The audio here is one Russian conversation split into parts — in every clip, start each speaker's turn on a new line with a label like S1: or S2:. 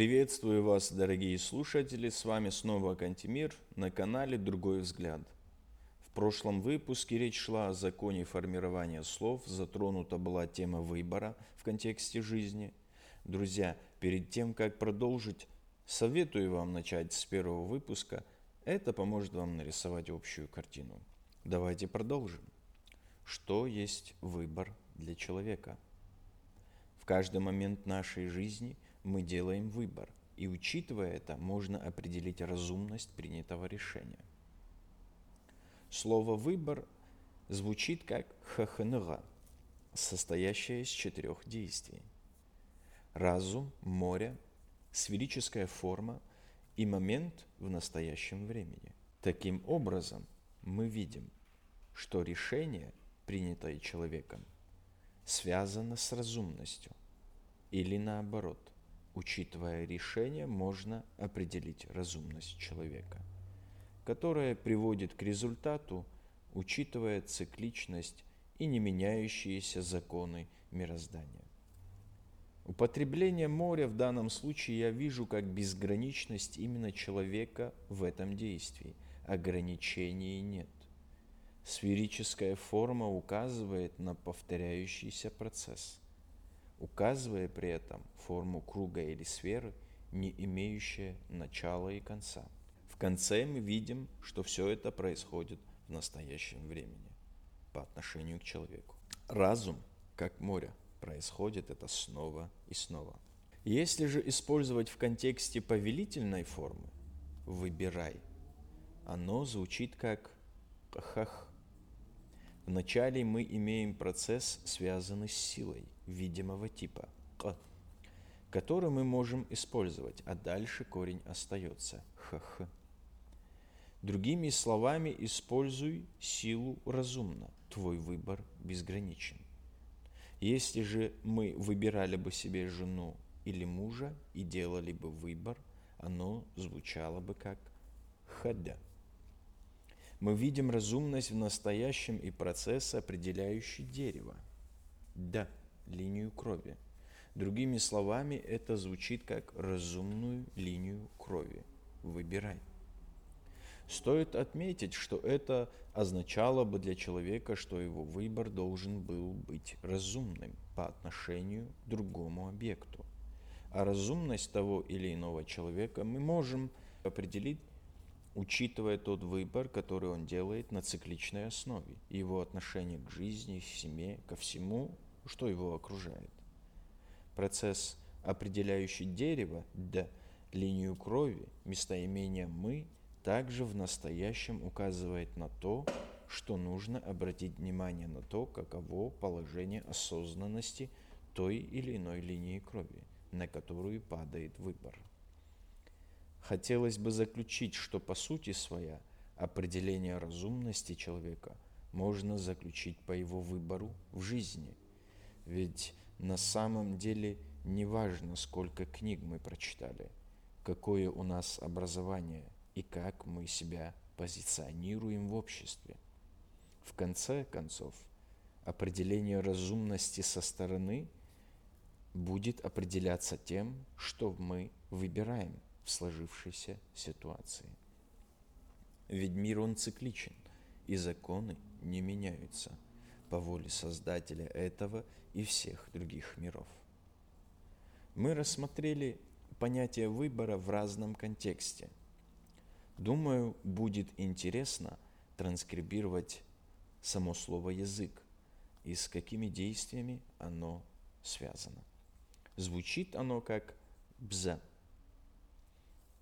S1: Приветствую вас, дорогие слушатели, с вами снова Кантимир на канале «Другой взгляд». В прошлом выпуске речь шла о законе формирования слов, затронута была тема выбора в контексте жизни. Друзья, перед тем, как продолжить, советую вам начать с первого выпуска, это поможет вам нарисовать общую картину. Давайте продолжим. Что есть выбор для человека? В каждый момент нашей жизни – мы делаем выбор, и учитывая это, можно определить разумность принятого решения. Слово «выбор» звучит как «хаханга», состоящее из четырех действий. Разум, море, сферическая форма и момент в настоящем времени. Таким образом, мы видим, что решение, принятое человеком, связано с разумностью или наоборот – Учитывая решение, можно определить разумность человека, которая приводит к результату, учитывая цикличность и не меняющиеся законы мироздания. Употребление моря в данном случае я вижу как безграничность именно человека в этом действии. Ограничений нет. Сферическая форма указывает на повторяющийся процесс – указывая при этом форму круга или сферы, не имеющая начала и конца. В конце мы видим, что все это происходит в настоящем времени по отношению к человеку. Разум, как море, происходит это снова и снова. Если же использовать в контексте повелительной формы «выбирай», оно звучит как «хах», Вначале мы имеем процесс, связанный с силой видимого типа «к», который мы можем использовать, а дальше корень остается «х-х». Другими словами, используй силу разумно, твой выбор безграничен. Если же мы выбирали бы себе жену или мужа и делали бы выбор, оно звучало бы как «хада». Мы видим разумность в настоящем и процесс, определяющий дерево. Да, линию крови. Другими словами, это звучит как разумную линию крови. Выбирай. Стоит отметить, что это означало бы для человека, что его выбор должен был быть разумным по отношению к другому объекту. А разумность того или иного человека мы можем определить учитывая тот выбор, который он делает на цикличной основе, его отношение к жизни, к семье, ко всему, что его окружает. Процесс, определяющий дерево, да, линию крови, местоимение «мы», также в настоящем указывает на то, что нужно обратить внимание на то, каково положение осознанности той или иной линии крови, на которую падает выбор. Хотелось бы заключить, что по сути своя определение разумности человека можно заключить по его выбору в жизни. Ведь на самом деле не важно, сколько книг мы прочитали, какое у нас образование и как мы себя позиционируем в обществе. В конце концов, определение разумности со стороны будет определяться тем, что мы выбираем – в сложившейся ситуации. Ведь мир он цикличен, и законы не меняются по воле Создателя этого и всех других миров. Мы рассмотрели понятие выбора в разном контексте. Думаю, будет интересно транскрибировать само слово «язык» и с какими действиями оно связано. Звучит оно как «бза»,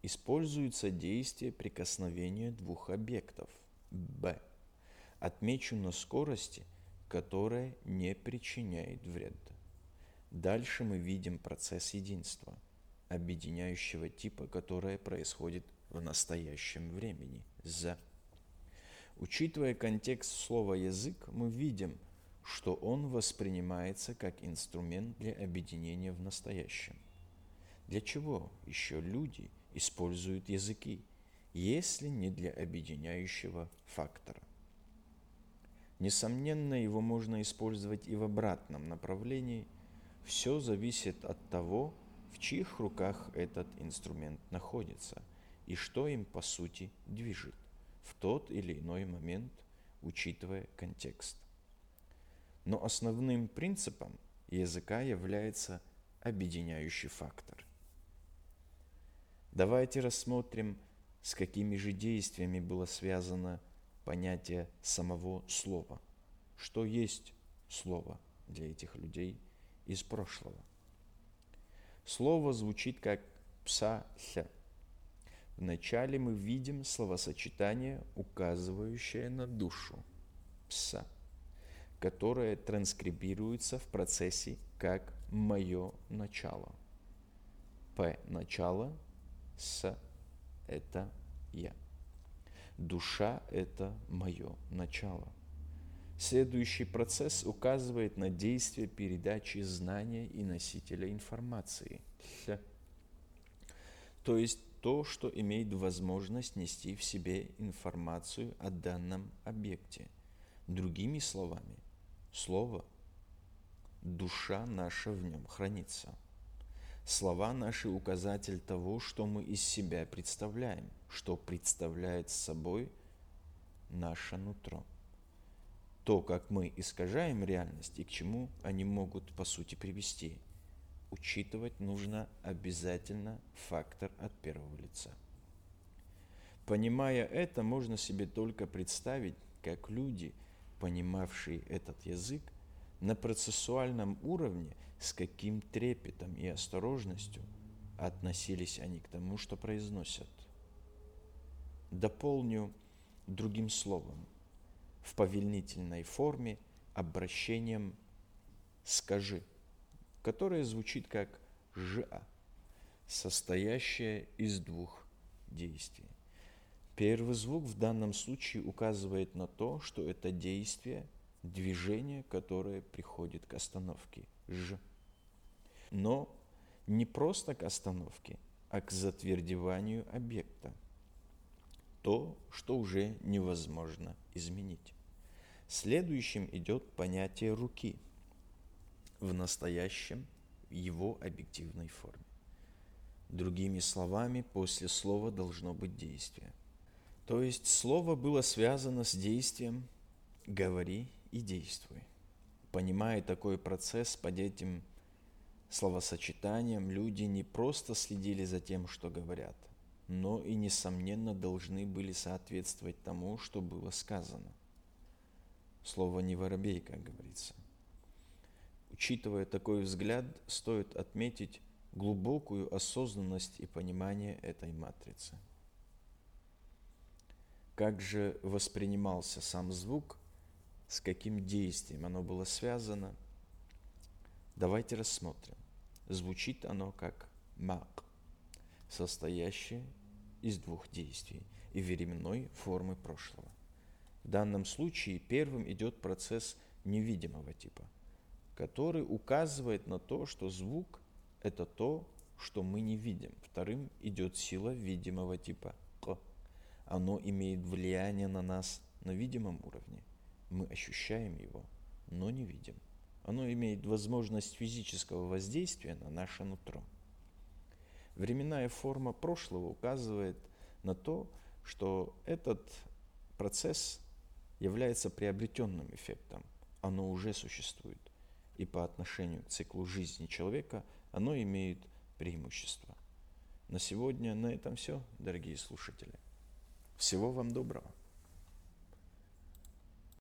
S1: используется действие прикосновения двух объектов. Б. Отмечу на скорости, которая не причиняет вреда. Дальше мы видим процесс единства, объединяющего типа, которое происходит в настоящем времени. За. Учитывая контекст слова «язык», мы видим, что он воспринимается как инструмент для объединения в настоящем. Для чего еще люди используют языки, если не для объединяющего фактора? Несомненно, его можно использовать и в обратном направлении. Все зависит от того, в чьих руках этот инструмент находится и что им по сути движет в тот или иной момент, учитывая контекст. Но основным принципом языка является объединяющий фактор. Давайте рассмотрим, с какими же действиями было связано понятие самого слова. Что есть слово для этих людей из прошлого? Слово звучит как пса-ся. Вначале мы видим словосочетание, указывающее на душу пса, которое транскрибируется в процессе как «мое начало». П – начало, С – это я. Душа – это мое начало. Следующий процесс указывает на действие передачи знания и носителя информации. То есть то, что имеет возможность нести в себе информацию о данном объекте. Другими словами, слово, душа наша в нем хранится. Слова наши указатель того, что мы из себя представляем, что представляет собой наше нутро то, как мы искажаем реальность и к чему они могут по сути привести, учитывать нужно обязательно фактор от первого лица. Понимая это, можно себе только представить, как люди, понимавшие этот язык, на процессуальном уровне с каким трепетом и осторожностью относились они к тому, что произносят. Дополню другим словом – в повелительной форме обращением «скажи», которое звучит как «жа», состоящее из двух действий. Первый звук в данном случае указывает на то, что это действие, движение, которое приходит к остановке «ж». Но не просто к остановке, а к затвердеванию объекта. То, что уже невозможно изменить. Следующим идет понятие руки в настоящем его объективной форме. Другими словами, после слова должно быть действие. То есть слово было связано с действием «говори и действуй». Понимая такой процесс под этим словосочетанием, люди не просто следили за тем, что говорят, но и, несомненно, должны были соответствовать тому, что было сказано – Слово не воробей, как говорится. Учитывая такой взгляд, стоит отметить глубокую осознанность и понимание этой матрицы. Как же воспринимался сам звук, с каким действием оно было связано, давайте рассмотрим. Звучит оно как мак, состоящее из двух действий и временной формы прошлого. В данном случае первым идет процесс невидимого типа, который указывает на то, что звук – это то, что мы не видим. Вторым идет сила видимого типа «к». Оно имеет влияние на нас на видимом уровне. Мы ощущаем его, но не видим. Оно имеет возможность физического воздействия на наше нутро. Временная форма прошлого указывает на то, что этот процесс является приобретенным эффектом. Оно уже существует. И по отношению к циклу жизни человека оно имеет преимущество. На сегодня на этом все, дорогие слушатели. Всего вам доброго.